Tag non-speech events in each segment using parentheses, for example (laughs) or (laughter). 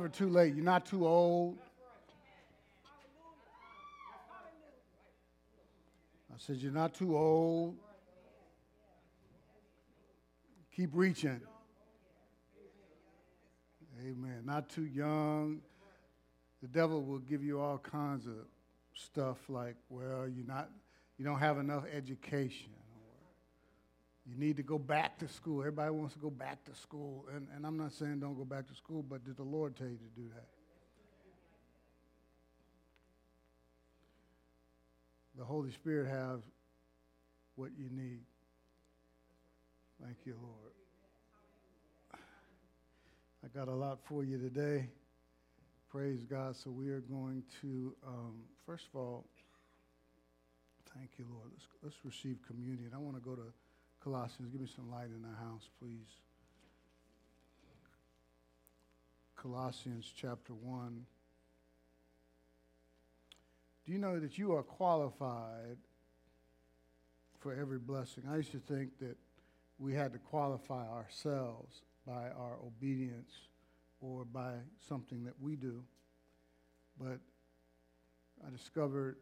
never too late. You're not too old. I said, You're not too old. Keep reaching. Amen. Not too young. The devil will give you all kinds of stuff like, well, you're not, you don't have enough education. You need to go back to school. Everybody wants to go back to school. And, and I'm not saying don't go back to school, but did the Lord tell you to do that? The Holy Spirit has what you need. Thank you, Lord. I got a lot for you today. Praise God. So we are going to, um, first of all, thank you, Lord. Let's, let's receive communion. I want to go to Colossians. Give me some light in the house, please. Colossians chapter 1. Do you know that you are qualified for every blessing? I used to think that we had to qualify ourselves by our obedience or by something that we do. But I discovered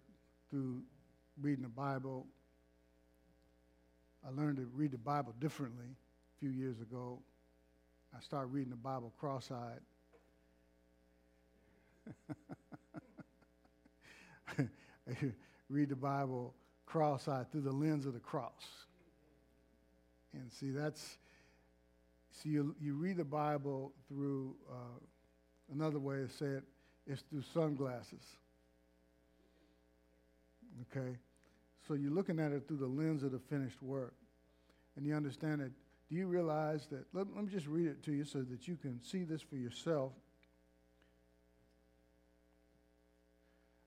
through reading the Bible, I learned to read the Bible differently a few years ago. I started reading the Bible cross eyed. (laughs) read the Bible cross eyed through the lens of the cross. And see, that's See, you, you read the Bible through, uh, another way to say it, is through sunglasses. Okay? So you're looking at it through the lens of the finished work. And you understand it. Do you realize that? Let, let me just read it to you so that you can see this for yourself.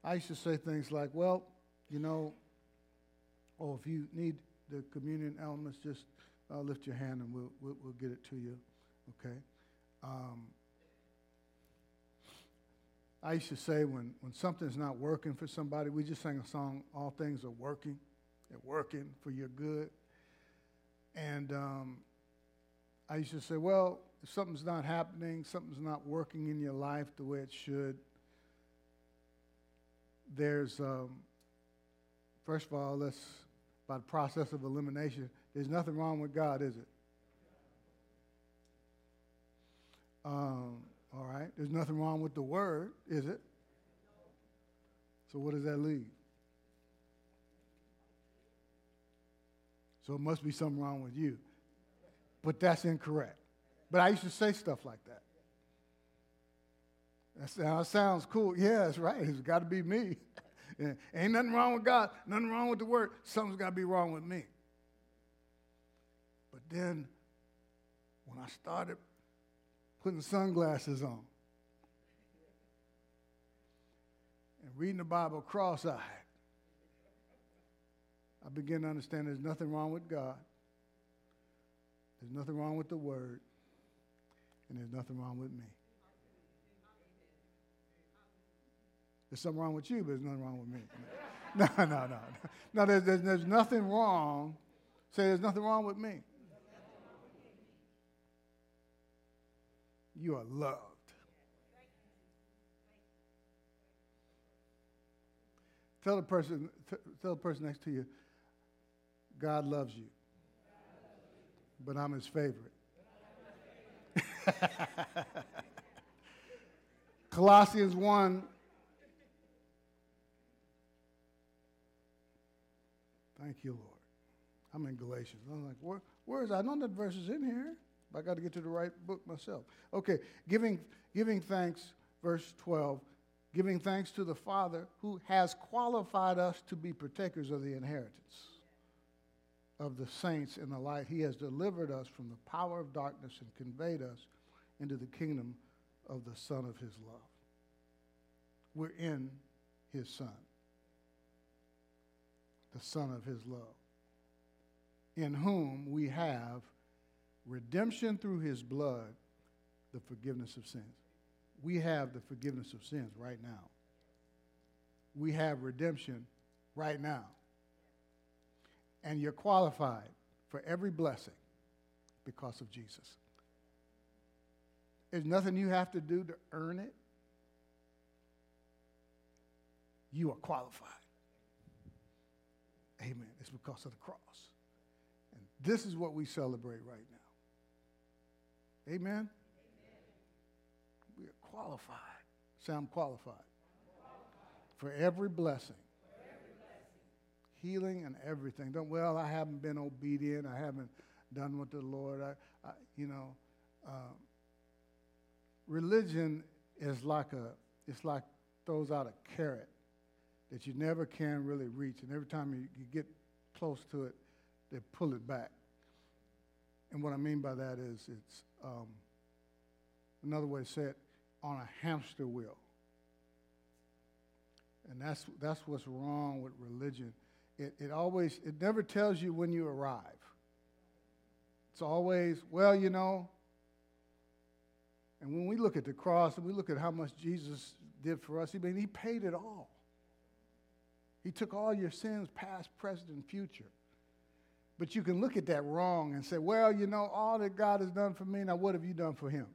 I used to say things like, well, you know, oh, if you need the communion elements, just uh, lift your hand and we'll, we'll, we'll, get it to you. Okay? Um, I used to say when, when something's not working for somebody, we just sang a song, All Things Are Working. They're working for your good. And um, I used to say, well, if something's not happening, something's not working in your life the way it should, there's, um, first of all, let's, by the process of elimination, there's nothing wrong with God, is it? Um, all right. There's nothing wrong with the word, is it? So what does that leave? So it must be something wrong with you. But that's incorrect. But I used to say stuff like that. That sounds cool. Yeah, that's right. It's got to be me. (laughs) Ain't nothing wrong with God, nothing wrong with the word. Something's got to be wrong with me. But then, when I started putting sunglasses on and reading the Bible cross eyed, I begin to understand there's nothing wrong with God, there's nothing wrong with the Word, and there's nothing wrong with me. There's something wrong with you, but there's nothing wrong with me. No, (laughs) no, no. No, no there's, there's, there's nothing wrong. Say, there's nothing wrong with me. You are loved. Tell the person, tell the person next to you, God loves you, but I'm his favorite. (laughs) Colossians 1 Thank you, Lord. I'm in Galatians. I'm like, where, where is I know that verse is in here. I got to get to the right book myself. Okay, giving, giving thanks, verse 12. Giving thanks to the Father who has qualified us to be partakers of the inheritance of the saints in the light. He has delivered us from the power of darkness and conveyed us into the kingdom of the Son of His love. We're in His Son, the Son of His love, in whom we have redemption through his blood, the forgiveness of sins. We have the forgiveness of sins right now. We have redemption right now. And you're qualified for every blessing because of Jesus. there's nothing you have to do to earn it. You are qualified. Amen. It's because of the cross. And this is what we celebrate right now. Amen. Amen. We are qualified. Say, I'm qualified. For every blessing. Healing and everything. Don't, well, I haven't been obedient. I haven't done what the Lord, I, I you know, um, religion is like a, it's like throws out a carrot that you never can really reach. And every time you, you get close to it, they pull it back. And what I mean by that is it's um, another way to say it on a hamster wheel. And that's, that's what's wrong with religion. It, it always, it never tells you when you arrive. It's always, well, you know. And when we look at the cross and we look at how much Jesus did for us, I mean, he paid it all. He took all your sins, past, present, and future. But you can look at that wrong and say, well, you know, all that God has done for me, now what have you done for him?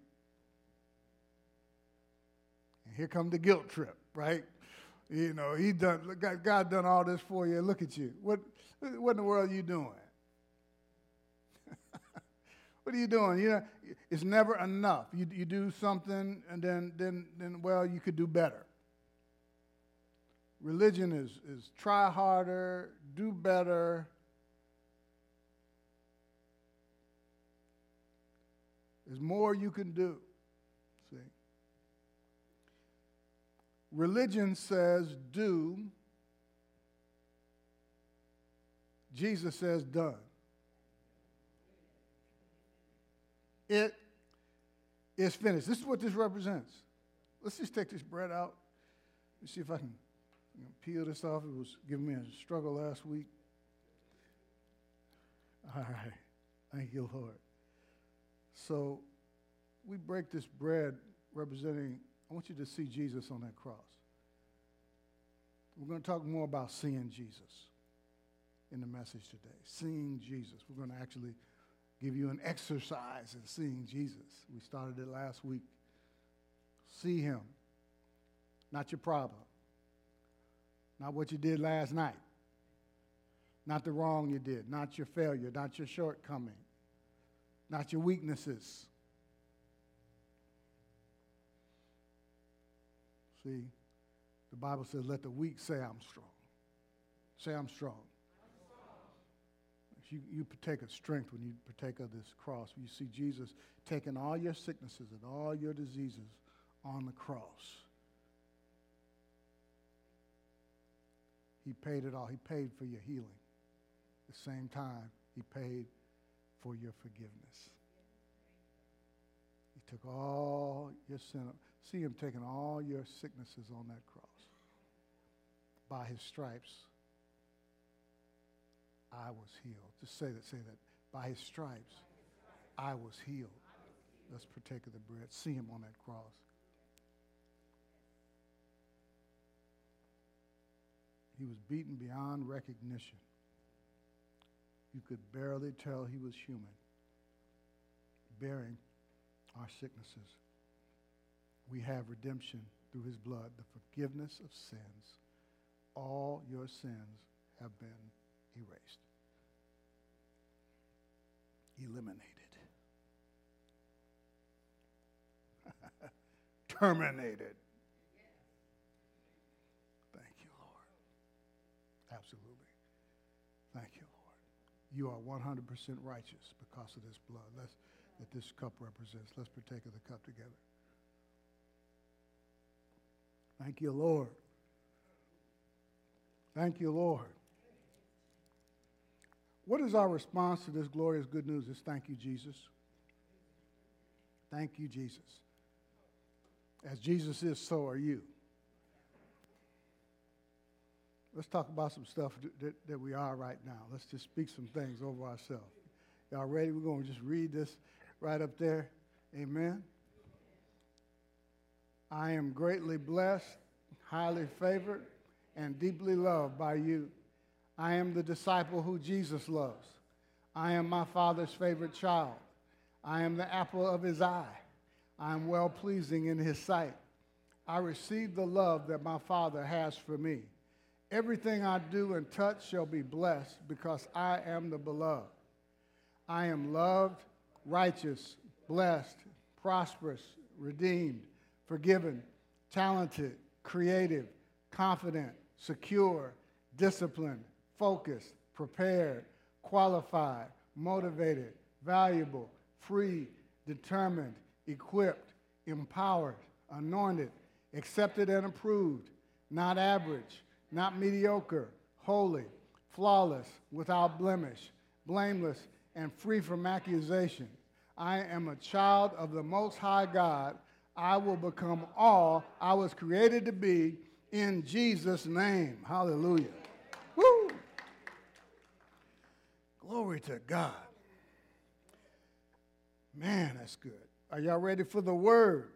And here comes the guilt trip, right? You know, he done, God, done all this for you. Look at you. What, what in the world are you doing? (laughs) what are you doing? You know, it's never enough. You, you do something and then, then, then, well, you could do better. Religion is, is try harder, do better. There's more you can do. See? Religion says do. Jesus says done. It is finished. This is what this represents. Let's just take this bread out. See if I can peel this off. It was giving me a struggle last week. All right. Thank you, Lord. So we break this bread representing, I want you to see Jesus on that cross. We're going to talk more about seeing Jesus in the message today. Seeing Jesus. We're going to actually give you an exercise in seeing Jesus. We started it last week. See him, not your problem. Not what you did last night. Not the wrong you did. Not your failure. Not your shortcoming. Not your weaknesses. See, the Bible says, let the weak say, I'm strong. Say, I'm strong. You, you partake of strength when you partake of this cross. You see Jesus taking all your sicknesses and all your diseases on the cross. He paid it all. He paid for your healing. At the same time, He paid for your forgiveness. He took all your sin. See Him taking all your sicknesses on that cross. By His stripes, I was healed. Just say that, say that. By His stripes, I was healed. Let's partake of the bread. See Him on that cross. He was beaten beyond recognition. You could barely tell he was human, bearing our sicknesses. We have redemption through his blood, the forgiveness of sins. All your sins have been erased, eliminated, (laughs) terminated. You are 100% righteous because of this blood. Let's, that this cup represents. Let's partake of the cup together. Thank you, Lord. Thank you, Lord. What is our response to this glorious good news? Is thank you, Jesus. Thank you, Jesus. As Jesus is, so are you. Let's talk about some stuff that, that we are right now. Let's just speak some things over ourselves. Y'all ready? We're going to just read this right up there. Amen. I am greatly blessed, highly favored, and deeply loved by you. I am the disciple who Jesus loves. I am my Father's favorite child. I am the apple of his eye. I am well pleasing in his sight. I receive the love that my Father has for me. Everything I do and touch shall be blessed because I am the beloved. I am loved, righteous, blessed, prosperous, redeemed, forgiven, talented, creative, confident, secure, disciplined, focused, prepared, qualified, motivated, valuable, free, determined, equipped, empowered, anointed, accepted and approved, not average, not mediocre, holy, flawless, without blemish, blameless, and free from accusation. I am a child of the Most High God. I will become all I was created to be in Jesus' name. Hallelujah. Woo! Glory to God. Man, that's good. Are y'all ready for the word?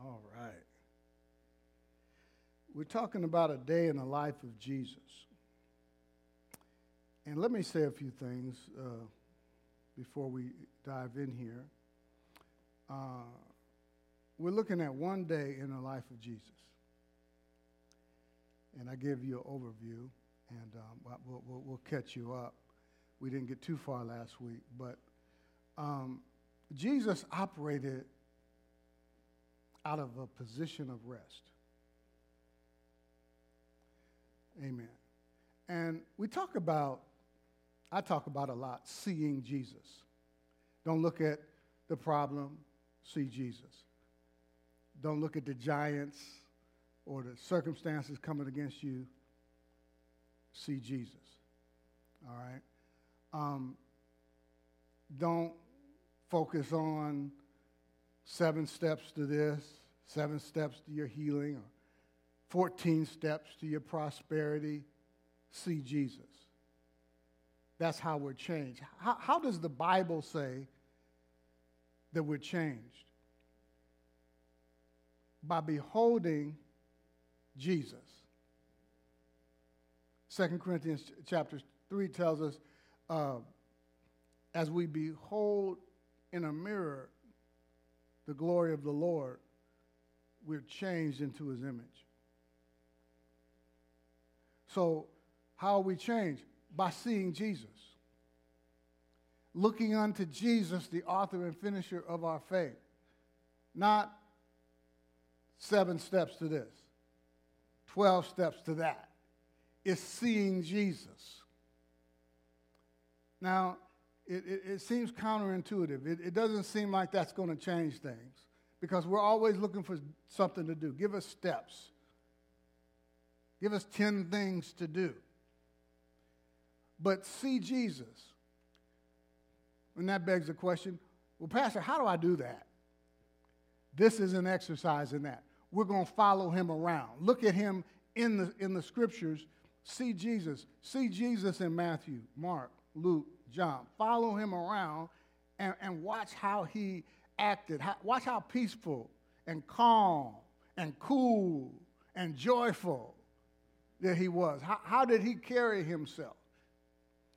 All right. We're talking about a day in the life of Jesus. And let me say a few things uh, before we dive in here. Uh, we're looking at one day in the life of Jesus. And I gave you an overview, and um, we'll, we'll, we'll, catch you up. We didn't get too far last week, but um, Jesus operated out of a position of rest. Amen. And we talk about, I talk about a lot, seeing Jesus. Don't look at the problem, see Jesus. Don't look at the giants or the circumstances coming against you, see Jesus. All right? Um, don't focus on seven steps to this, seven steps to your healing, or 14 steps to your prosperity. See Jesus. That's how we're changed. How, how does the Bible say that we're changed? By beholding Jesus. 2 Corinthians chapter 3 tells us, uh, as we behold in a mirror the glory of the Lord, we're changed into his image. So, how we change? By seeing Jesus. Looking unto Jesus, the author and finisher of our faith. Not seven steps to this, 12 steps to that. It's seeing Jesus. Now, it, it, it seems counterintuitive. It, it doesn't seem like that's going to change things because we're always looking for something to do. Give us steps, give us 10 things to do. But see Jesus. And that begs the question well, Pastor, how do I do that? This is an exercise in that. We're going to follow him around. Look at him in the, in the scriptures. See Jesus. See Jesus in Matthew, Mark, Luke, John. Follow him around and, and watch how he acted. How, watch how peaceful and calm and cool and joyful that he was. How, how did he carry himself?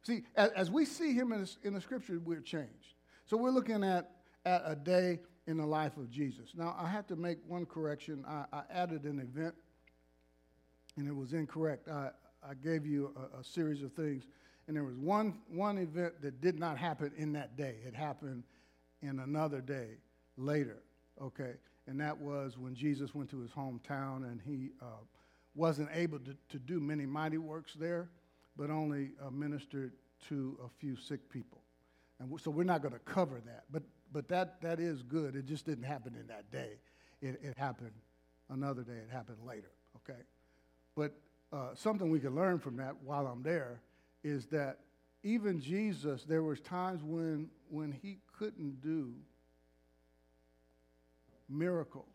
See, as, as we see him in the, in the scripture, we're changed. So we're looking at, at a day in the life of Jesus. Now, I have to make one correction. I, I added an event, and it was incorrect. I, I gave you a, a series of things and there was one, one event that did not happen in that day. It happened in another day later, okay? And that was when Jesus went to his hometown and he uh, wasn't able to, to do many mighty works there, but only uh, ministered to a few sick people. And so we're not going to cover that. But, but that, that is good. It just didn't happen in that day. It, it happened another day. It happened later, okay? But uh, something we can learn from that while I'm there is that even Jesus, there was times when, when he couldn't do miracles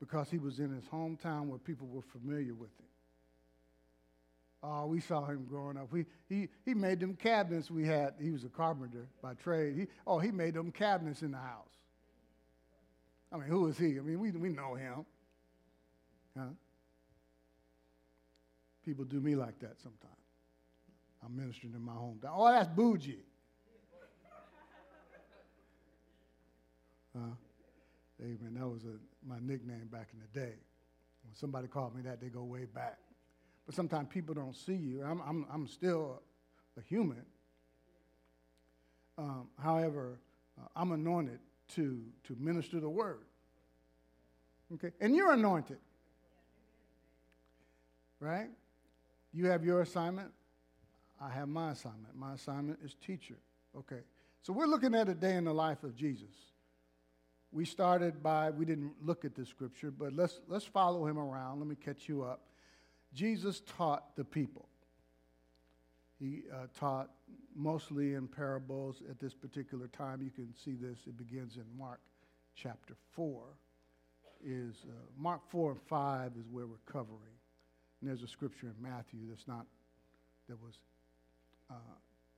because he was in his hometown where people were familiar with him. Oh, we saw him growing up. We, he, he made them cabinets we had. He was a carpenter by trade. He, oh, he made them cabinets in the house. I mean, who is he? I mean, we, we know him. Huh? People do me like that sometimes. I'm ministering in my hometown. Oh, that's bougie. Uh, amen. That was a, my nickname back in the day. When somebody called me that, they go way back. But sometimes people don't see you. I'm, I'm, I'm still a human. Um, however, uh, I'm anointed to, to minister the word. Okay? And you're anointed. Right? You have your assignment. I have my assignment. My assignment is teacher. Okay. So we're looking at a day in the life of Jesus. We started by, we didn't look at the scripture, but let's, let's follow him around. Let me catch you up. Jesus taught the people. He uh, taught mostly in parables at this particular time. You can see this. It begins in Mark chapter 4. Is uh, Mark 4 and 5 is where we're covering. And there's a scripture in Matthew that's not, that was, uh,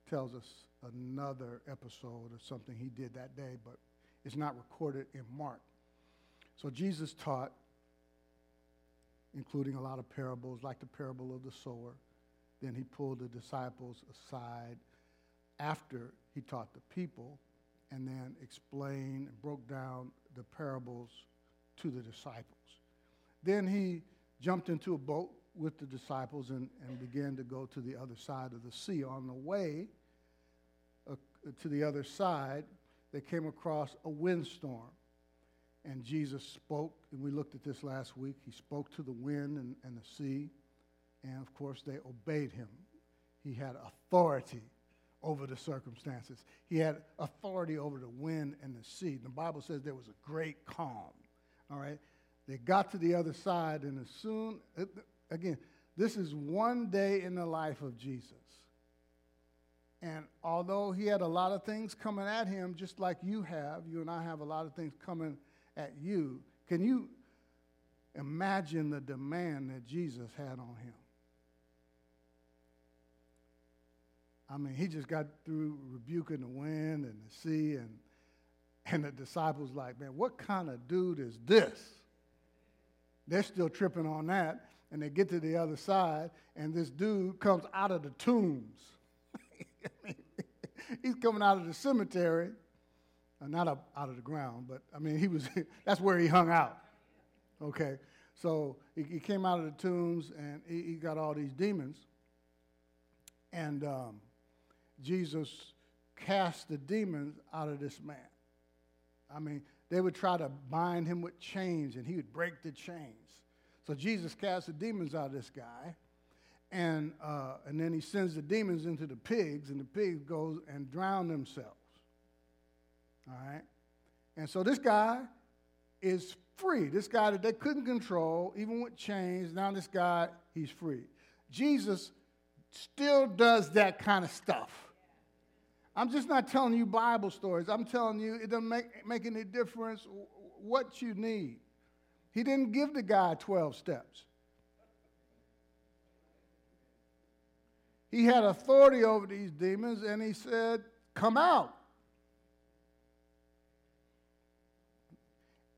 tells us another episode of something he did that day, but it's not recorded in Mark. So Jesus taught, including a lot of parables, like the parable of the sower. Then he pulled the disciples aside after he taught the people and then explained and broke down the parables to the disciples. Then he jumped into a boat with the disciples and, and began to go to the other side of the sea. On the way uh, to the other side, they came across a windstorm. And Jesus spoke, and we looked at this last week. He spoke to the wind and, and the sea, and of course, they obeyed him. He had authority over the circumstances, he had authority over the wind and the sea. The Bible says there was a great calm. All right? They got to the other side, and as soon, again, this is one day in the life of Jesus. And although he had a lot of things coming at him, just like you have, you and I have a lot of things coming at you, can you imagine the demand that Jesus had on him? I mean, he just got through rebuking the wind and the sea, and, and the disciples, like, man, what kind of dude is this? They're still tripping on that, and they get to the other side, and this dude comes out of the tombs. (laughs) he's coming out of the cemetery, uh, not up out of the ground, but I mean, he was, (laughs) that's where he hung out. Okay, so he, he came out of the tombs and he, he, got all these demons. And um, Jesus cast the demons out of this man. I mean, they would try to bind him with chains and he would break the chains. So Jesus cast the demons out of this guy. And, uh, and then he sends the demons into the pigs, and the pigs go and drown themselves. All right? And so this guy is free. This guy that they couldn't control, even with chains, now this guy, he's free. Jesus still does that kind of stuff. I'm just not telling you Bible stories. I'm telling you it doesn't make, make any difference what you need. He didn't give the guy 12 steps. He had authority over these demons and he said, Come out.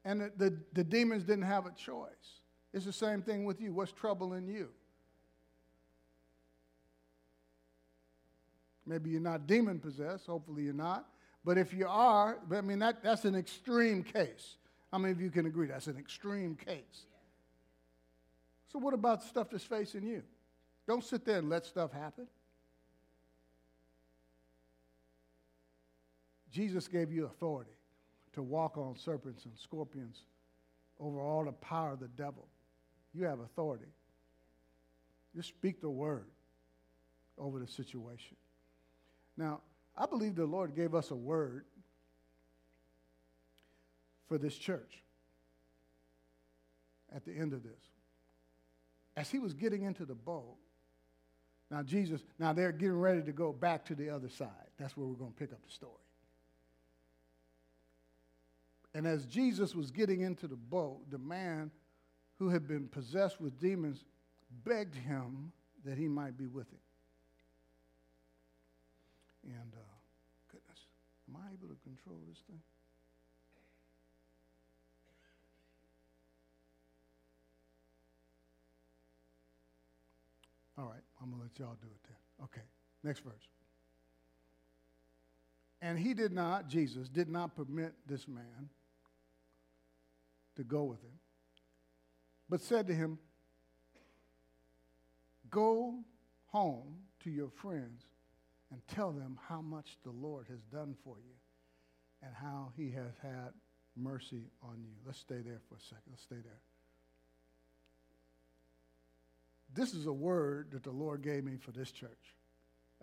And the, the, the, demons didn't have a choice. It's the same thing with you. What's troubling you? Maybe you're not demon possessed. Hopefully you're not. But if you are, I mean, that, that's an extreme case. How many of you can agree that's an extreme case? So, what about stuff that's facing you? Don't sit there and let stuff happen. Jesus gave you authority to walk on serpents and scorpions over all the power of the devil. You have authority. Just speak the word over the situation. Now, I believe the Lord gave us a word for this church at the end of this. As he was getting into the boat, now, Jesus, now they're getting ready to go back to the other side. That's where we're going to pick up the story. And as Jesus was getting into the boat, the man who had been possessed with demons begged him that he might be with him. And, uh, goodness, am I able to control this thing? All right, I'm going to let y'all do it then. Okay, next verse. And he did not, Jesus, did not permit this man to go with him, but said to him, Go home to your friends and tell them how much the Lord has done for you and how he has had mercy on you. Let's stay there for a second. Let's stay there. This is a word that the Lord gave me for this church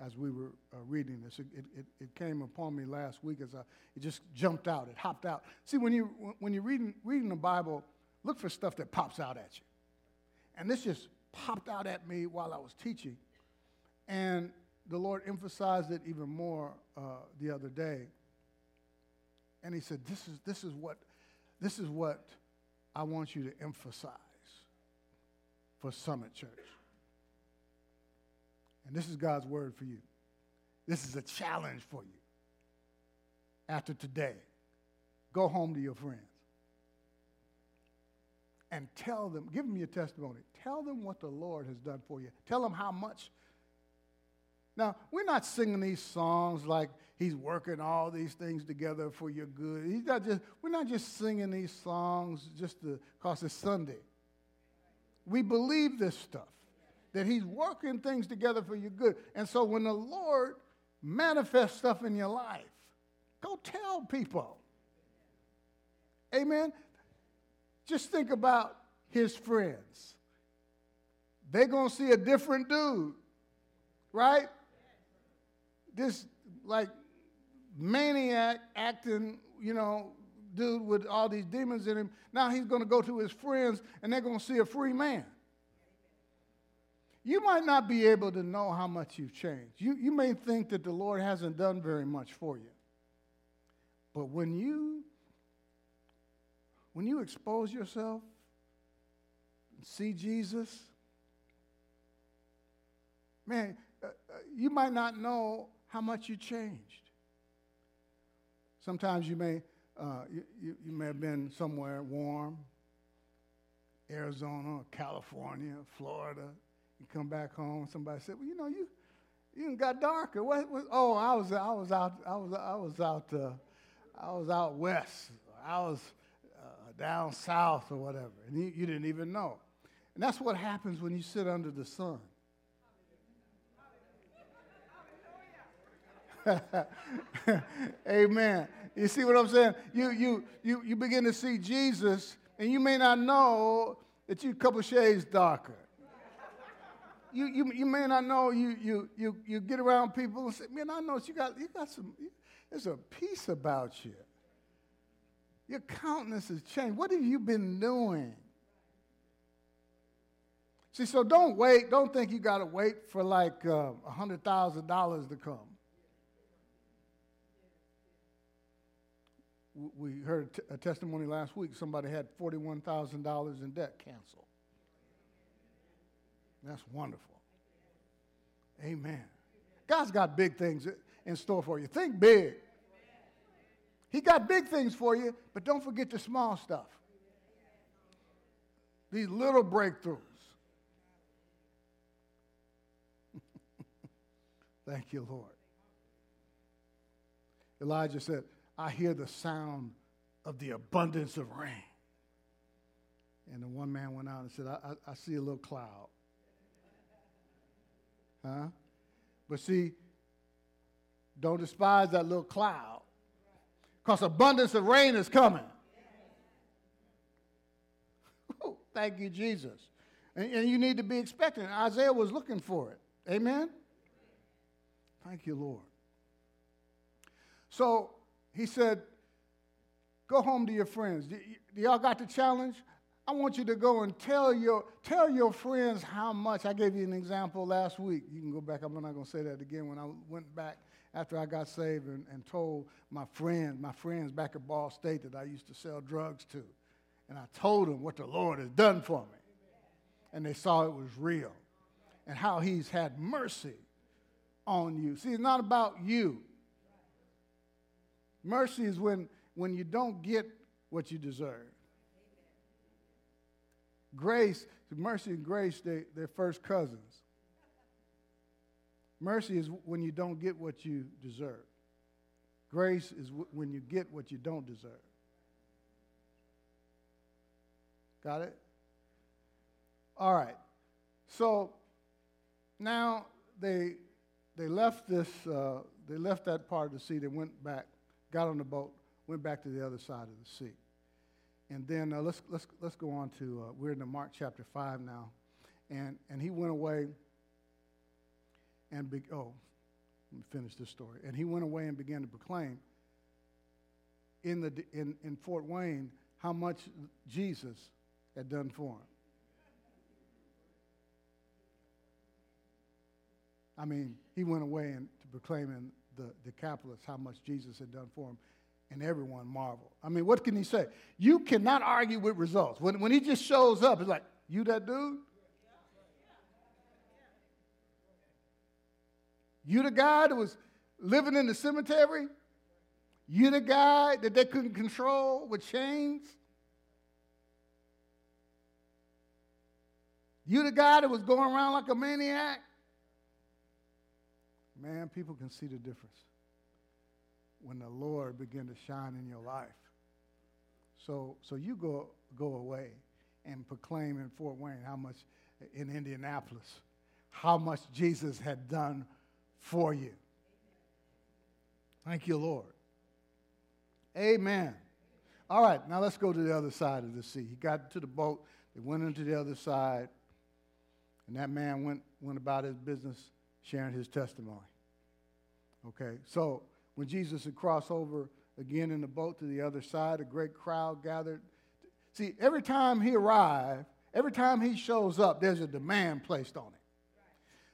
as we were uh, reading this. It, it, it, came upon me last week as I, it just jumped out, it hopped out. See, when, you, when you're reading, reading the Bible, look for stuff that pops out at you. And this just popped out at me while I was teaching. And the Lord emphasized it even more uh, the other day. And he said, this is, this, is what, this is what I want you to emphasize for Summit Church. And this is God's word for you. This is a challenge for you. After today, go home to your friends and tell them, give them your testimony. Tell them what the Lord has done for you. Tell them how much. Now, we're not singing these songs like he's working all these things together for your good. He's not just, we're not just singing these songs just because it's Sunday. We believe this stuff, that he's working things together for your good. And so when the Lord manifests stuff in your life, go tell people. Amen. Just think about his friends. They're going to see a different dude, right? This, like, maniac acting, you know, dude with all these demons in him. Now he's going to go to his friends and they're going to see a free man. You might not be able to know how much you've changed. You, you may think that the Lord hasn't done very much for you. But when you when you expose yourself and see Jesus, man, uh, uh, you might not know how much you changed. Sometimes you may, uh, you, you, may have been somewhere warm, Arizona, California, Florida. You come back home, somebody said, "Well, you know, you you got darker." What, what, oh, I was I was out I was I was out uh, I was out west. I was down south or whatever, and you, you didn't even know. And that's what happens when you sit under the sun. (laughs) Amen. You see what I'm saying? You, you, you, you begin to see Jesus, and you may not know that you're a couple shades darker. You, you, you may not know, you, you, you, you get around people and say, man, I know you got, you got some, there's a peace about you. Your countenance has changed. What have you been doing? See, so don't wait. Don't think you got to wait for like uh, $100,000 to come. We heard a testimony last week. Somebody had $41,000 in debt canceled. That's wonderful. Amen. God's got big things in store for you. Think big. He got big things for you, but don't forget the small stuff. These little breakthroughs. (laughs) Thank you, Lord. Elijah said, I hear the sound of the abundance of rain. And the one man went out and said, I, I, I see a little cloud. Huh? But see, don't despise that little cloud because abundance of rain is coming. Ooh, (laughs) thank you, Jesus. And, and, you need to be expecting. Isaiah was looking for it. Amen? Thank you, Lord. So he said, Go home to your friends. Do, y'all got the challenge? I want you to go and tell your, tell your friends how much. I gave you an example last week. You can go back. I'm not going to say that again. When I went back after I got saved and, and told my friends, my friends back at Ball State that I used to sell drugs to. And I told them what the Lord has done for me. And they saw it was real and how He's had mercy on you. See, it's not about you. Mercy is when, when you don't get what you deserve. Grace, mercy and grace, they, they're first cousins. Mercy is when you don't get what you deserve. Grace is w- when you get what you don't deserve. Got it? All right. So now they they left this uh, they left that part of the sea. They went back, got on the boat, went back to the other side of the sea. And then uh, let's let's let's go on to uh, we're in the Mark chapter five now, and and he went away. And be, oh, let me finish this story. And he went away and began to proclaim in the in in Fort Wayne how much Jesus had done for him. I mean, he went away and to proclaim in the Decapolis how much Jesus had done for him, and everyone marveled. I mean, what can he say? You cannot argue with results. When, when he just shows up, it's like, you that dude? You the guy that was living in the cemetery? You the guy that they couldn't control with chains? You the guy that was going around like a maniac? Man, people can see the difference when the Lord begin to shine in your life. So, so you go, go away and proclaim in Fort Wayne how much, in Indianapolis, how much Jesus had done for you. Thank you, Lord. Amen. All right, now let's go to the other side of the sea. He got to the boat, they went into the other side, and that man went, went about his business sharing his testimony. Okay, so when Jesus had crossed over again in the boat to the other side, a great crowd gathered. See, every time he arrived, every time he shows up, there's a demand placed on it.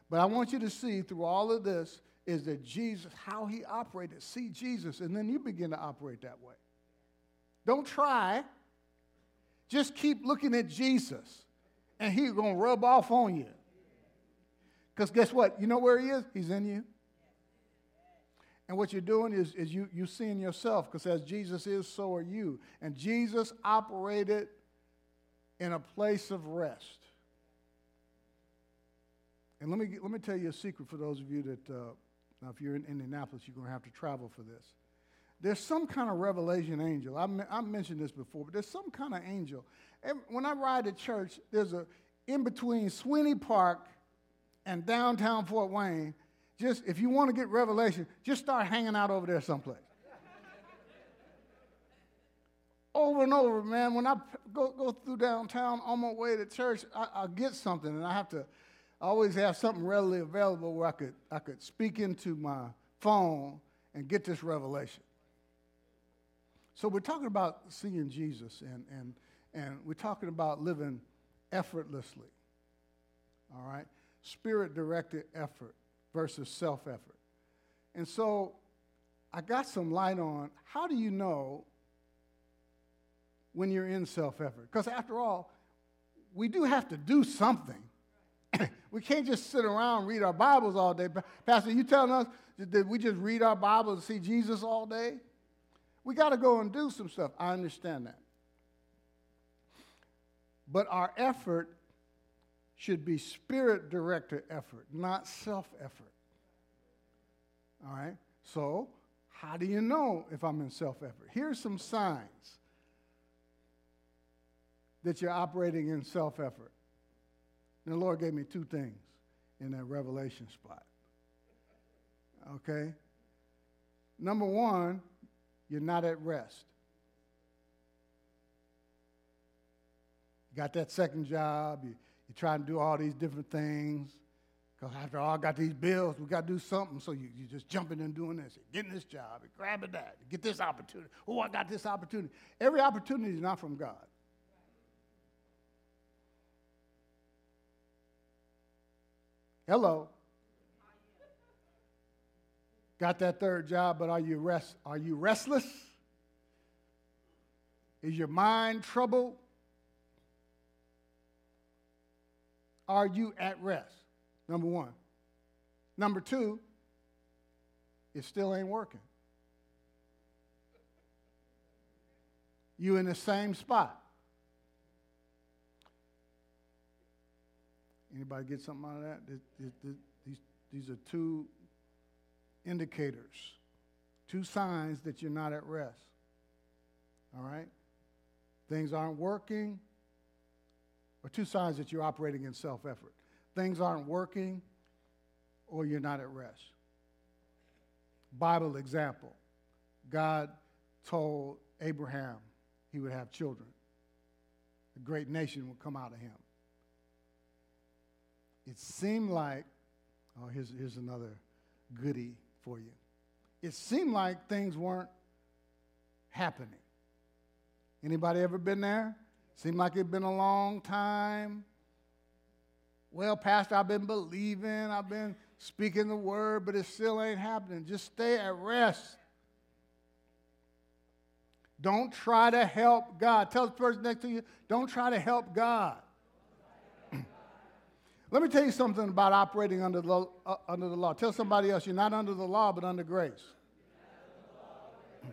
But I want you to see through all of this is that Jesus, how he operated. See Jesus, and then you begin to operate that way. Don't try. Just keep looking at Jesus, and he's going to rub off on you. Because guess what? You know where he is? He's in you. And what you're doing is, is you, you seeing yourself, because as Jesus is, so are you. And Jesus operated in a place of rest. And let me, let me tell you a secret for those of you that, uh, now if you're in Indianapolis, you're going to have to travel for this. There's some kind of revelation angel. I, I mentioned this before, but there's some kind of angel. And when I ride to church, there's a, in between Swinney Park and downtown Fort Wayne, just if you want to get revelation, just start hanging out over there someplace. over and over, man. When I go, go through downtown on my way to church, I, I get something, and I have to I always have something readily available where I could, I could speak into my phone and get this revelation. So we're talking about seeing Jesus, and, and, and we're talking about living effortlessly. All right? Spirit directed effort versus self effort. And so I got some light on how do you know when you're in self effort? Because after all, we do have to do something. (coughs) we can't just sit around read our Bibles all day. Pastor, you telling us that we just read our Bibles and see Jesus all day? We got to go and do some stuff. I understand that. But our effort should be spirit directed effort, not self effort. All right? So, how do you know if I'm in self effort? Here's some signs that you're operating in self effort. The Lord gave me two things in that revelation spot. Okay? Number one, you're not at rest. You got that second job, you, trying to do all these different things. Because after all, I got these bills, we got to do something. So you, you just jumping and doing this, getting this job, grabbing that, get this opportunity. Oh, I got this opportunity. Every opportunity is not from God. Hello. Got that third job, but are you rest are you restless? Is your mind troubled? Are you at rest? Number one. Number two, it still ain't working. You in the same spot. Anybody get something out of that? These, these are two indicators, two signs that you're not at rest. All right? Things aren't working, are two signs that you're operating in self effort. Things aren't working, or you're not at rest. Bible example God told Abraham he would have children, a great nation would come out of him. It seemed like, oh, here's, here's another goody for you. It seemed like things weren't happening. Anybody ever been there? Seemed like it'd been a long time. Well, Pastor, I've been believing, I've been speaking the word, but it still ain't happening. Just stay at rest. Don't try to help God. Tell the person next to you, don't try to help God. (clears throat) Let me tell you something about operating under the, uh, under the law. Tell somebody else, you're not under the law, but under grace. (clears throat)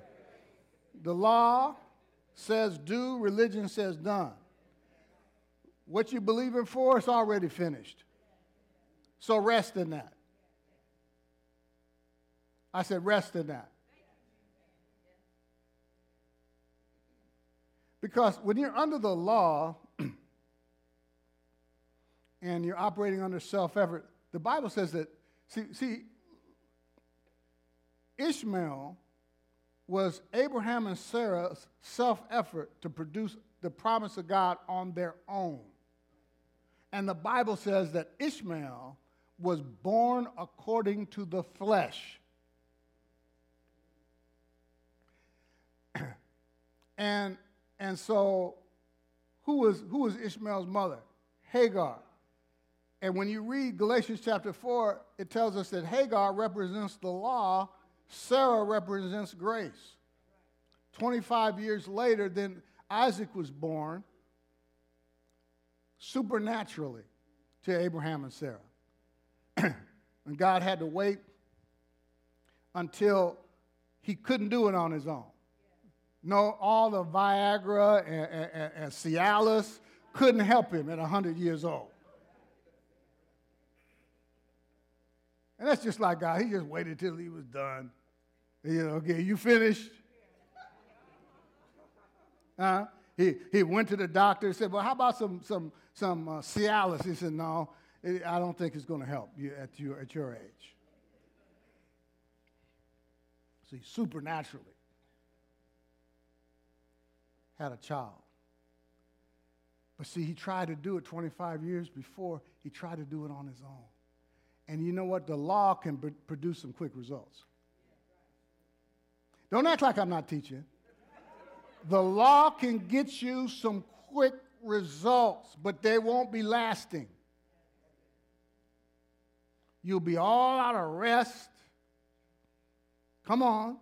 The law says do, religion says done. What you believe in for is already finished. So rest in that. I said, rest in that. Because when you're under the law (clears throat) and you're operating under self effort, the Bible says that, see, see, Ishmael was Abraham and Sarah's self effort to produce the promise of God on their own. And the Bible says that Ishmael was born according to the flesh. (clears throat) and, and so, who was, who was Ishmael's mother? Hagar. And when you read Galatians chapter 4, it tells us that Hagar represents the law, Sarah represents grace. 25 years later, then Isaac was born supernaturally to Abraham and Sarah. (clears throat) and God had to wait until he couldn't do it on his own. No, all the Viagra and, and, and Cialis couldn't help him at 100 years old. And that's just like God. He just waited till he was done. You know, okay, you finished? Uh, he, he went to the doctor and said, Well, how about some, some, some uh, Cialis? He said, No, it, I don't think it's going to help you at your, at your age. See, supernaturally had a child. But see, he tried to do it 25 years before, he tried to do it on his own. And you know what? The law can produce some quick results. Don't act like I'm not teaching. The law can get you some quick results, but they won't be lasting. You'll be all out of rest. Come on.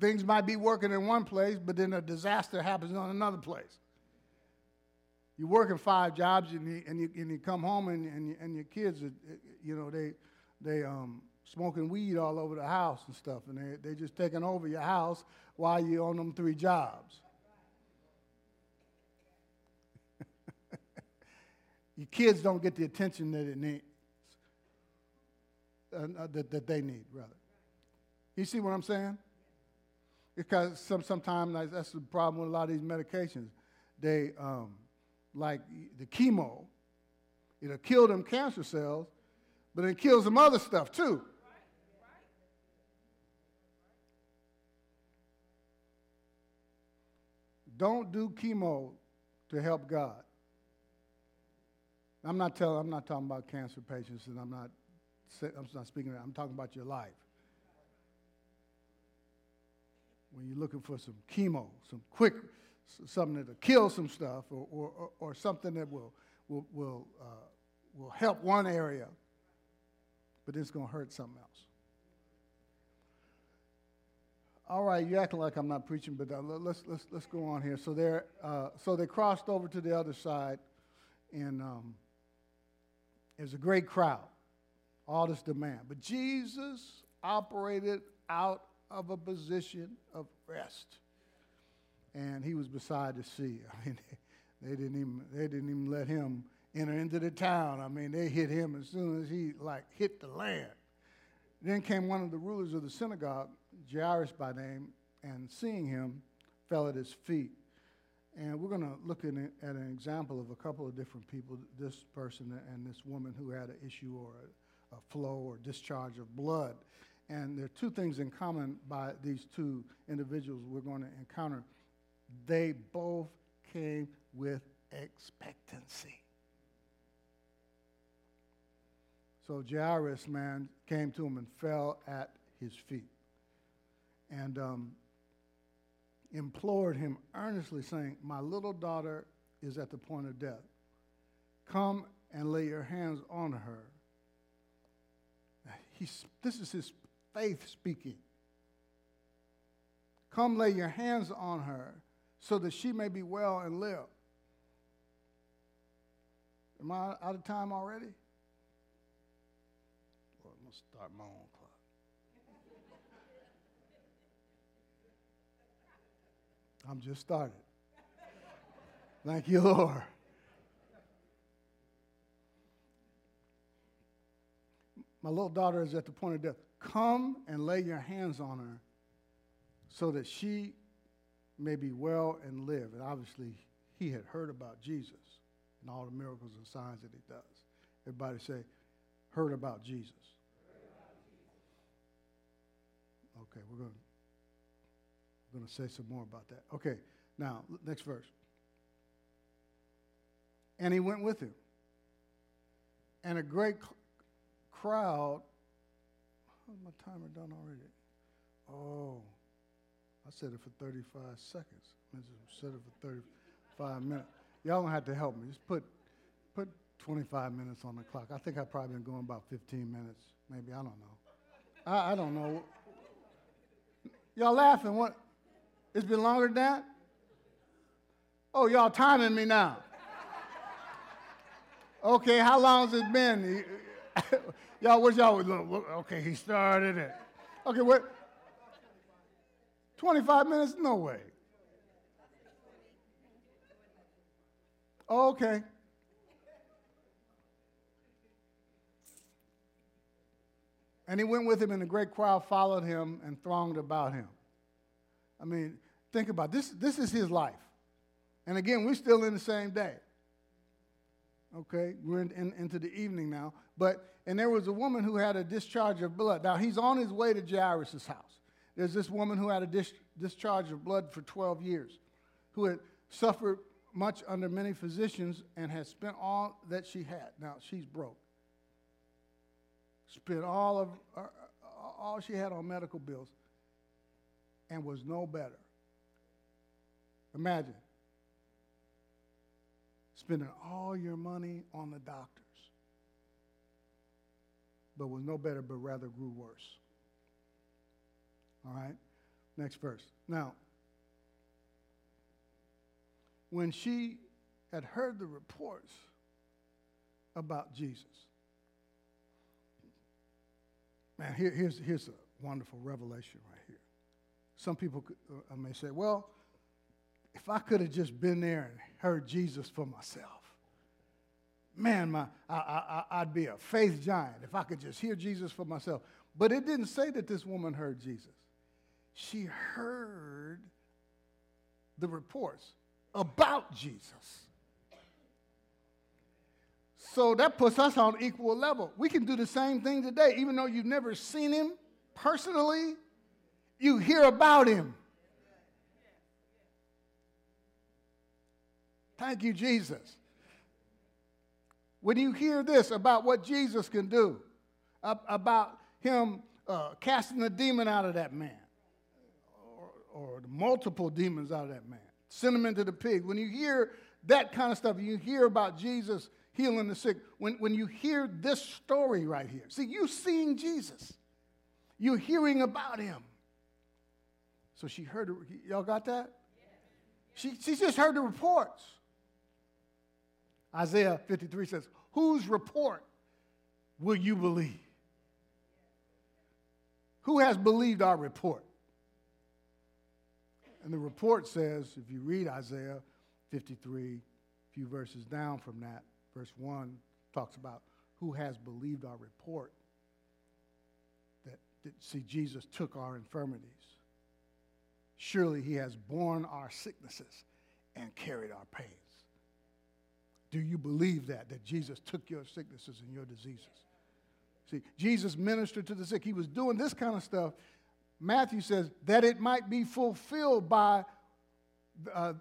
Things might be working in one place, but then a disaster happens on another place. You're working five jobs and you, and you, and you come home and, and, and your kids, are, you know, they, they, um, smoking weed all over the house and stuff, and they, they're just taking over your house while you're on them three jobs. (laughs) your kids don't get the attention that it needs, uh, uh, that, that they need, rather. You see what I'm saying? Because some, sometimes that's the problem with a lot of these medications. They, um, like the chemo, it'll kill them cancer cells, but it kills some other stuff too. Don't do chemo to help God. I'm not telling. I'm not talking about cancer patients, and I'm not. I'm not speaking. I'm talking about your life. When you're looking for some chemo, some quick, something that'll kill some stuff, or, or, or something that will will will uh, will help one area, but it's going to hurt something else all right, you're acting like I'm not preaching, but uh, let's, let's, let's go on here. So, they uh, so they crossed over to the other side, and um, there's a great crowd, all this demand. But Jesus operated out of a position of rest, and he was beside the sea. (laughs) I mean, they, they didn't even they didn't even let him enter into the town. I mean, they hit him as soon as he like hit the land. Then came one of the rulers of the synagogue Jairus by name, and seeing him, fell at his feet And we're going to look at, at an example of a couple of different people this person and this woman who had an issue or a, a flow or discharge of blood. And there are two things in common by these two individuals we're going to encounter. They both came with expectancy. So Jairus, man, came to him and fell at his feet and um, implored him earnestly, saying, My little daughter is at the point of death. Come and lay your hands on her. He's, this is his faith speaking. Come lay your hands on her so that she may be well and live. Am I out of time already? Well, I'm going to start my own clock. I'm just started. Thank you, Lord. My little daughter is at the point of death. Come and lay your hands on her so that she may be well and live. And obviously, he had heard about Jesus and all the miracles and signs that he does. Everybody say, heard about Jesus. Okay, we're going we're going to say some more about that. Okay, now, next verse. And he went with him. And a great crowd. How's my timer done already? Oh, I said it for 35 seconds. I said it for 35 minutes. Y'all don't have to help me. Just put, put 25 minutes on the clock. I think I've probably been going about 15 minutes. Maybe, I don't know. I, I don't know. Y'all laughing? What? It's been longer than that? Oh, y'all timing me now. Okay, how long has it been? (laughs) y'all, what y'all, okay, he started it. Okay, what? 25 minutes? No way. Okay. And he went with him, and a great crowd followed him and thronged about him. I mean, think about it. this. This is his life. And again, we're still in the same day. Okay, we're in, in, into the evening now. But and there was a woman who had a discharge of blood. Now he's on his way to Jairus' house. There's this woman who had a dis- discharge of blood for 12 years, who had suffered much under many physicians and had spent all that she had. Now she's broke. Spent all of uh, all she had on medical bills, and was no better. Imagine spending all your money on the doctors, but was no better, but rather grew worse. All right? Next verse. Now, when she had heard the reports about Jesus, man, here, here's, here's a wonderful revelation right here. Some people uh, may say, well, if I could have just been there and heard Jesus for myself, man, my, I, I, I'd be a faith giant if I could just hear Jesus for myself. But it didn't say that this woman heard Jesus she heard the reports about Jesus. So that puts us on equal level. We can do the same thing today, even though you've never seen him personally, you hear about him. Thank you, Jesus. When you hear this about what Jesus can do, about him uh, casting a demon out of that man, or multiple demons out of that man. Send him into the pig. When you hear that kind of stuff, you hear about Jesus healing the sick. When, when you hear this story right here, see, you seeing Jesus, you're hearing about him. So she heard, y'all got that? She, she just heard the reports. Isaiah 53 says, Whose report will you believe? Who has believed our report? And the report says, if you read Isaiah 53, a few verses down from that, verse 1 talks about who has believed our report. That, that see, Jesus took our infirmities. Surely he has borne our sicknesses and carried our pains. Do you believe that? That Jesus took your sicknesses and your diseases? See, Jesus ministered to the sick. He was doing this kind of stuff. Matthew says that it might be fulfilled by uh,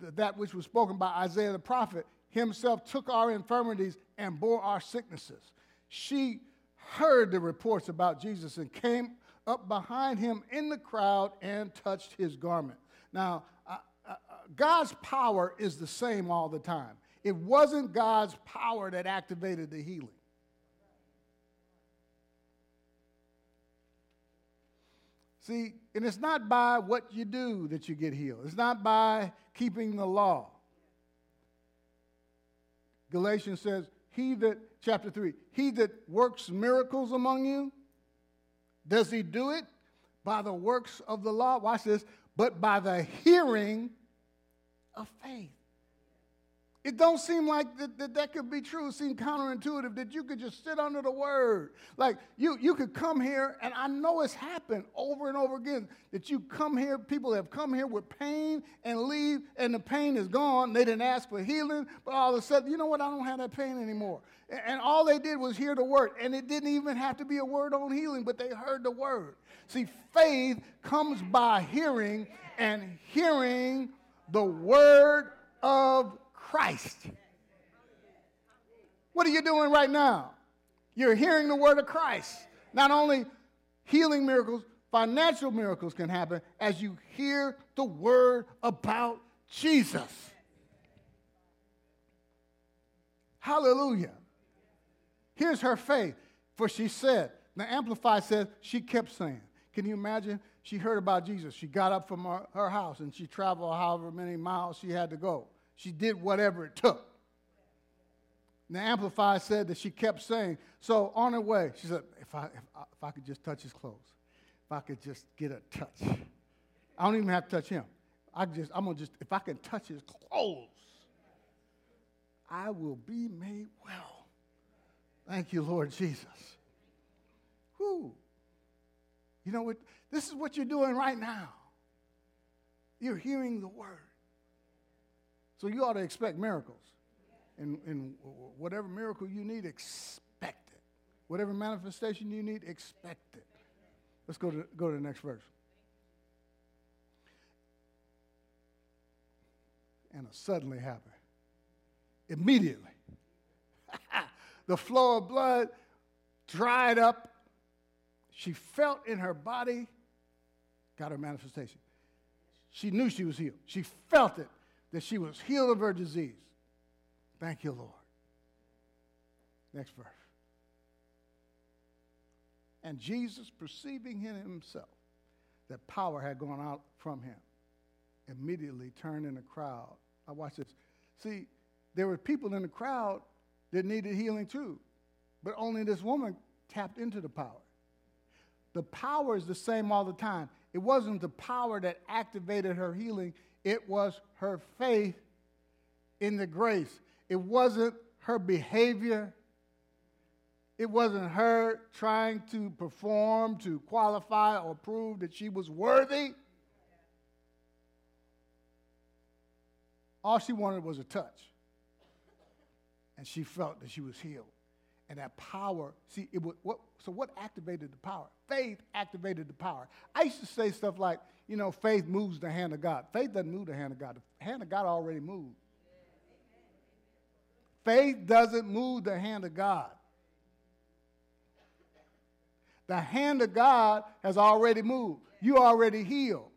that which was spoken by Isaiah the prophet. Himself took our infirmities and bore our sicknesses. She heard the reports about Jesus and came up behind him in the crowd and touched his garment. Now, God's power is the same all the time. It wasn't God's power that activated the healing. See, and it's not by what you do that you get healed. It's not by keeping the law. Galatians says, He that, chapter 3, he that works miracles among you, does he do it by the works of the law? Watch this, but by the hearing of faith. It don't seem like that, that, that could be true. It seems counterintuitive that you could just sit under the word. Like you, you could come here, and I know it's happened over and over again that you come here, people have come here with pain and leave, and the pain is gone. They didn't ask for healing, but all of a sudden, you know what? I don't have that pain anymore. And, and all they did was hear the word, and it didn't even have to be a word on healing, but they heard the word. See, faith comes by hearing, and hearing the word of Christ. What are you doing right now? You're hearing the word of Christ. Not only healing miracles, financial miracles can happen as you hear the word about Jesus. Hallelujah. Here's her faith. For she said, the Amplified says, she kept saying. Can you imagine? She heard about Jesus. She got up from her, her house and she traveled however many miles she had to go. She did whatever it took. And the Amplified said that she kept saying, so on her way, she said, if I, if I, if I could just touch his clothes, if I could just get a touch. I don't even have to touch him. I just, I'm gonna just, if I can touch his clothes, I will be made well. Thank you, Lord Jesus. Whoo. You know what? This is what you're doing right now. You're hearing the word. So you ought to expect miracles. And, and whatever miracle you need, expect it. Whatever manifestation you need, expect it. Let's go to, go to the next verse. And it suddenly happened. Immediately. (laughs) the flow of blood dried up. She felt in her body, got her manifestation. She knew she was healed. She felt it that she was healed of her disease. Thank you, Lord. Next verse. And Jesus, perceiving in himself that power had gone out from him, immediately turned in the crowd. I watch this. See, there were people in the crowd that needed healing too, but only this woman tapped into the power. The power is the same all the time. It wasn't the power that activated her healing, it was her faith in the grace. It wasn't her behavior. It wasn't her trying to perform, to qualify, or prove that she was worthy. All she wanted was a touch. And she felt that she was healed. And that power, see, it was what so what activated the power? Faith activated the power. I used to say stuff like, you know, faith moves the hand of God. Faith doesn't move the hand of God. The hand of God already moved. Faith doesn't move the hand of God. The hand of God has already moved. You already healed.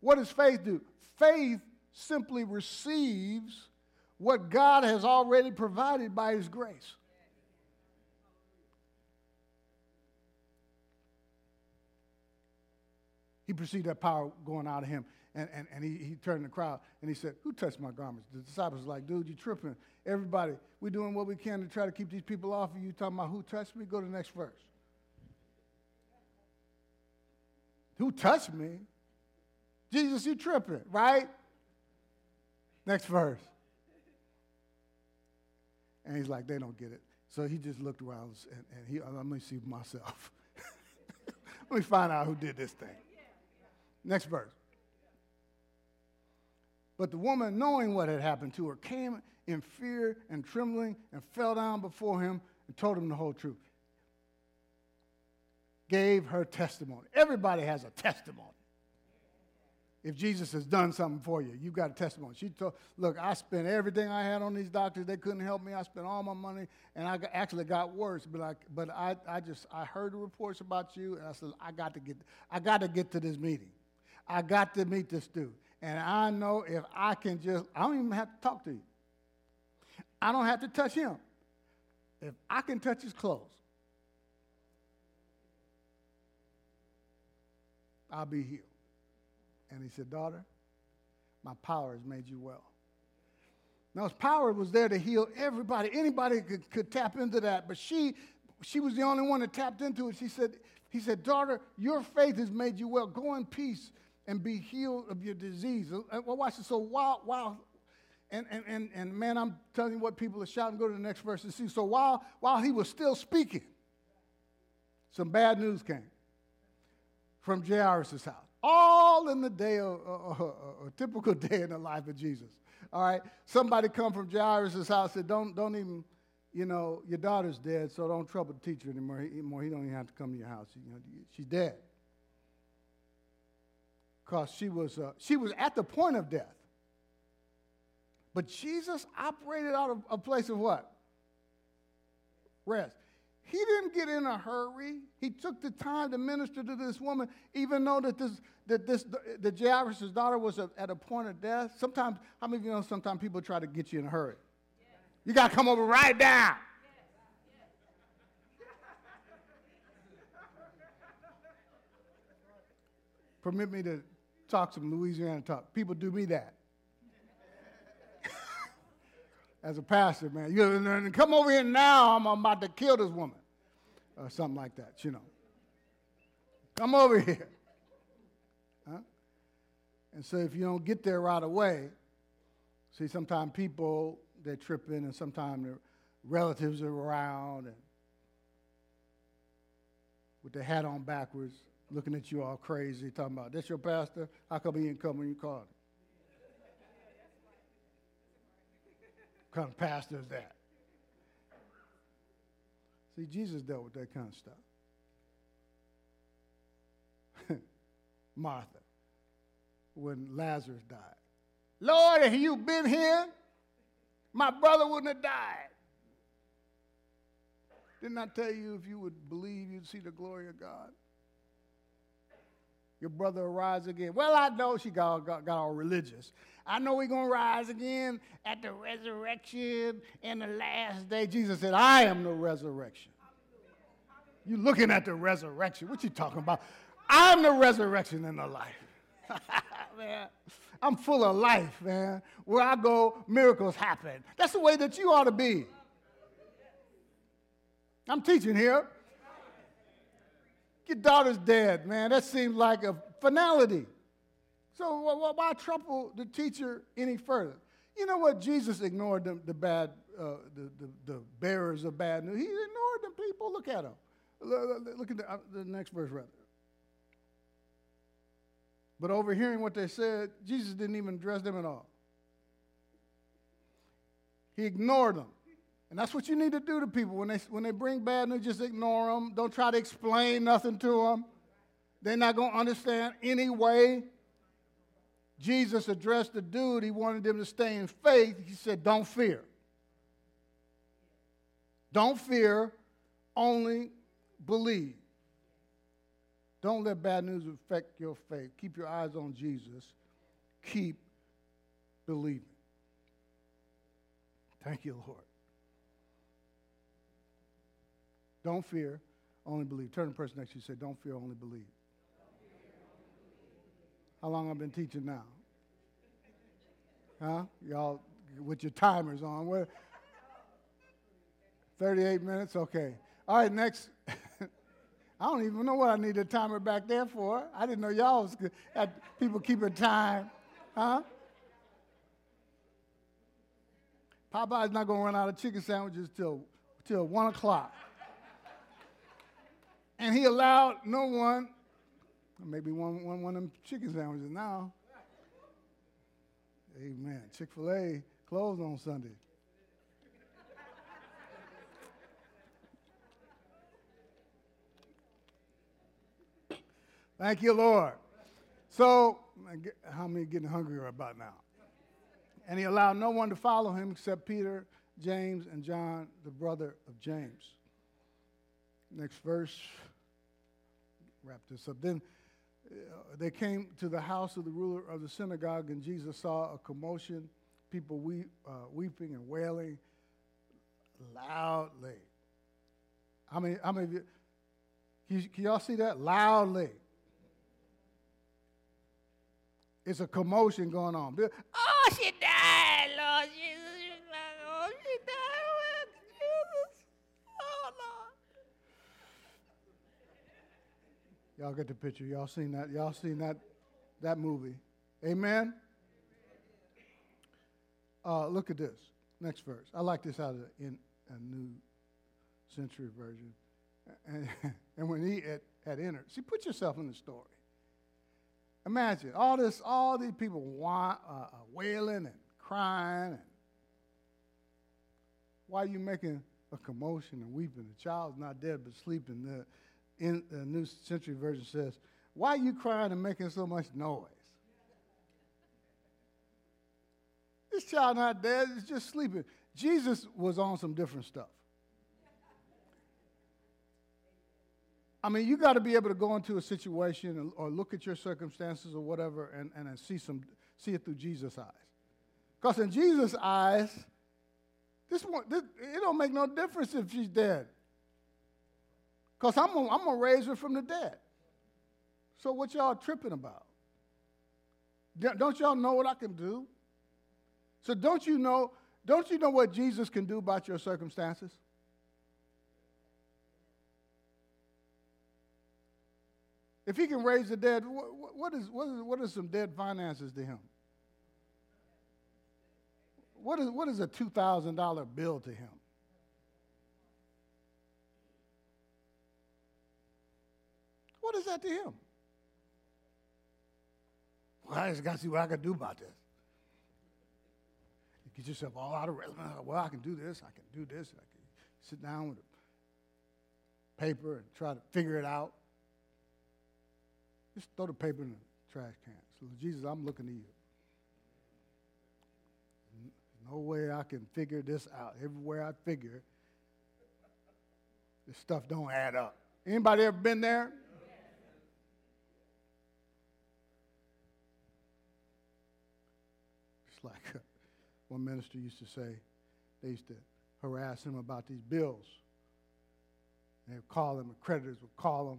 What does faith do? Faith simply receives what God has already provided by His grace. He perceived that power going out of him. And, and, and he, he turned the crowd and he said, Who touched my garments? The disciples were like, Dude, you tripping. Everybody, we're doing what we can to try to keep these people off of you. Talking about who touched me? Go to the next verse. Who touched me? Jesus, you tripping, right? Next verse. And he's like, they don't get it. So he just looked around and, and he, let me see myself. (laughs) let me find out who did this thing. Next verse. But the woman, knowing what had happened to her, came in fear and trembling and fell down before him and told him the whole truth. Gave her testimony. Everybody has a testimony. If Jesus has done something for you, you've got a testimony. She told, Look, I spent everything I had on these doctors. They couldn't help me. I spent all my money, and I actually got worse. But, I, but I, I just I heard the reports about you, and I said, I got to get, I got to get to this meeting. I got to meet this dude. And I know if I can just, I don't even have to talk to you. I don't have to touch him. If I can touch his clothes, I'll be healed. And he said, Daughter, my power has made you well. Now, his power was there to heal everybody. Anybody could, could tap into that, but she, she was the only one that tapped into it. She said, he said, Daughter, your faith has made you well. Go in peace and be healed of your disease. Uh, well, watch this. So while, while and, and, and, and man, I'm telling you what people are shouting. Go to the next verse and see. So while, while he was still speaking, some bad news came from Jairus' house. All in the day of uh, a typical (laughs) day in the life of Jesus. All right. Somebody come from Jairus' house said, don't, don't even, you know, your daughter's dead, so don't trouble the teacher anymore. He, anymore. he don't even have to come to your house. You know, she's dead because she was, uh, she was at the point of death. But Jesus operated out of a place of what? Rest. He didn't get in a hurry. He took the time to minister to this woman, even though that this that this the Jairus' daughter was a, at a point of death. Sometimes, how many of you know sometimes people try to get you in a hurry? Yes. You got to come over right now. Permit me to talk some Louisiana talk. People do me that. (laughs) As a pastor, man. You come over here now, I'm about to kill this woman. Or something like that, you know. Come over here. Huh? And so if you don't get there right away, see, sometimes people, they trip in and sometimes their relatives are around and with their hat on backwards looking at you all crazy, talking about, that's your pastor? How come he didn't come when you called him? What kind of pastor is that? See, Jesus dealt with that kind of stuff. (laughs) Martha, when Lazarus died. Lord, if you'd been here, my brother wouldn't have died. Didn't I tell you if you would believe, you'd see the glory of God? Your brother will rise again. Well, I know she got, got, got all religious. I know we're going to rise again at the resurrection in the last day. Jesus said, I am the resurrection. You looking at the resurrection. What you talking about? I'm the resurrection and the life. (laughs) man, I'm full of life, man. Where I go, miracles happen. That's the way that you ought to be. I'm teaching here. Your daughter's dead, man. That seems like a finality. So why trouble the teacher any further? You know what? Jesus ignored the, the bad, uh, the, the, the, bearers of bad news. He ignored the people. Look at them. Look at the, uh, the next verse, rather. But overhearing what they said, Jesus didn't even address them at all. He ignored them. And that's what you need to do to people. When they, when they bring bad news, just ignore them. Don't try to explain nothing to them. They're not going to understand anyway. Jesus addressed the dude. He wanted them to stay in faith. He said, Don't fear. Don't fear, only believe. Don't let bad news affect your faith. Keep your eyes on Jesus. Keep believing. Thank you, Lord. Don't fear, only believe. Turn to the person next to you say, Don't fear, only believe. How long I've been teaching now? Huh? Y'all with your timers on. What? 38 minutes? Okay. All right, next. (laughs) I don't even know what I need a timer back there for. I didn't know y'all was good. Had people keeping time. Huh? Popeye's not going to run out of chicken sandwiches till, till 1 o'clock. And he allowed no one, maybe one, one, one of them chicken sandwiches now. Amen. Chick fil A closed on Sunday. Thank you, Lord. So, how many getting hungry about now? And he allowed no one to follow him except Peter, James, and John, the brother of James. Next verse. Wrap this up. Then uh, they came to the house of the ruler of the synagogue, and Jesus saw a commotion, people weep, uh, weeping and wailing loudly. How many, how many of you, can, can y'all see that? Loudly. It's a commotion going on. Oh, she died, Lord Jesus. Oh, she died, Jesus. Oh, Lord. Y'all get the picture. Y'all seen that? Y'all seen that, that movie? Amen? Uh, look at this. Next verse. I like this out of the in, a New Century Version. And, (laughs) and when he had, had entered, see, put yourself in the story. Imagine all this, all these people uh, uh, wailing and crying. And why are you making a commotion and weeping? The child's not dead but sleeping. The, in the New Century Version says, "Why are you crying and making so much noise?" This child not dead; he's just sleeping. Jesus was on some different stuff. I mean, you got to be able to go into a situation or look at your circumstances or whatever and, and, and see, some, see it through Jesus' eyes. Because in Jesus' eyes, this one, this, it don't make no difference if she's dead. Because I'm going I'm to raise her from the dead. So what y'all tripping about? Don't y'all know what I can do? So don't you know, don't you know what Jesus can do about your circumstances? If he can raise the dead, what, is, what, is, what is some dead finances to him? What is, what is a $2,000 bill to him? What is that to him? Well, I just got to see what I can do about this. You get yourself all out of rhythm. Well, I can do this. I can do this. I can sit down with a paper and try to figure it out. Just throw the paper in the trash can. So, Jesus, I'm looking to you. No way I can figure this out. Everywhere I figure, this stuff don't add up. Anybody ever been there? Like (laughs) one minister used to say, they used to harass him about these bills. They would call him, the creditors would call him,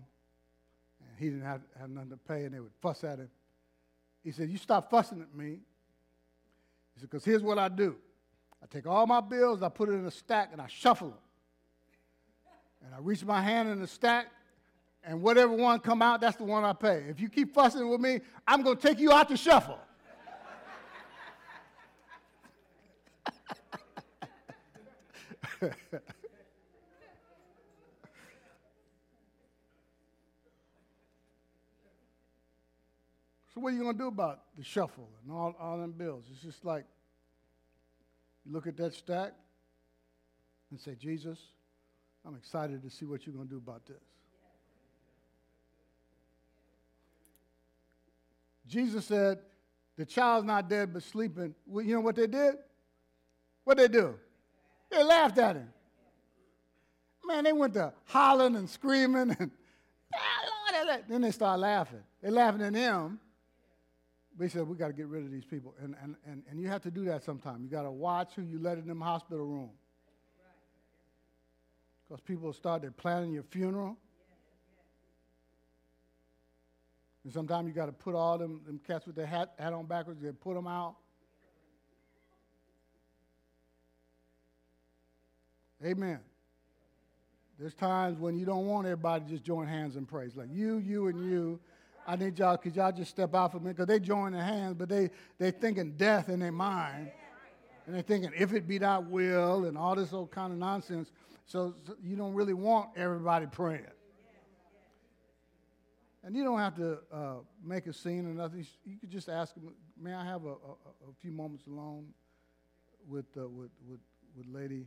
and he didn't have, have nothing to pay, and they would fuss at him. He said, You stop fussing at me. He said, Because here's what I do I take all my bills, I put it in a stack, and I shuffle them. And I reach my hand in the stack, and whatever one come out, that's the one I pay. If you keep fussing with me, I'm going to take you out to shuffle. (laughs) So what are you going to do about the shuffle and all, all them bills? It's just like you look at that stack and say, Jesus, I'm excited to see what you're going to do about this. Jesus said, the child's not dead but sleeping. Well, you know what they did? What they do? They laughed at him. Man, they went to hollering and screaming and (laughs) ah, then they start laughing. They're laughing at him but he said, we got to get rid of these people. And, and, and, and you have to do that sometime. You got to watch who you let in them hospital room. Because people start, they're planning your funeral. And sometimes you got to put all them, them cats with their hat, hat on backwards, you put them out. Amen. There's times when you don't want everybody to just join hands and praise. Like you, you, and you I need y'all, could y'all just step out for me? Because they join their hands, but they they thinking death in their mind. And they're thinking, if it be thy will, and all this old kind of nonsense. So, so you don't really want everybody praying. And you don't have to uh, make a scene or nothing. You could just ask him, may I have a, a, a few moments alone with, uh, with, with, with lady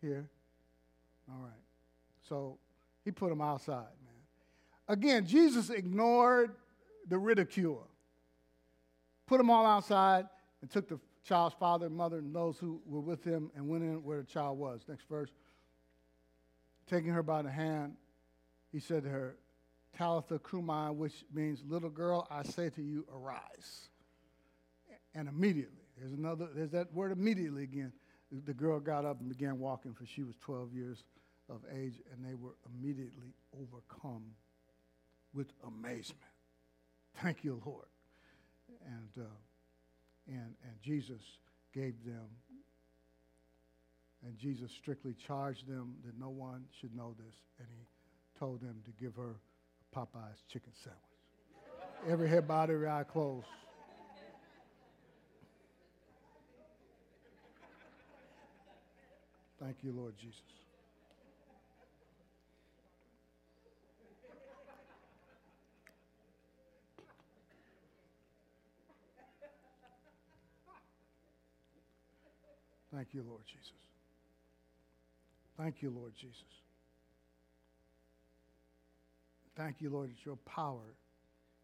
here? All right. So he put them outside, man. Again, Jesus ignored the ridicule. Put them all outside and took the child's father and mother and those who were with him and went in where the child was. Next verse. Taking her by the hand, he said to her, Talitha Cumi, which means, little girl, I say to you, arise. And immediately, there's another, there's that word immediately again. The girl got up and began walking, for she was 12 years of age, and they were immediately overcome with amazement. Thank you, Lord. And, uh, and, and Jesus gave them, and Jesus strictly charged them that no one should know this, and he told them to give her a Popeye's chicken sandwich. Every head every eye closed. Thank you, Lord Jesus. Thank you, Lord Jesus. Thank you, Lord Jesus. Thank you, Lord, that your power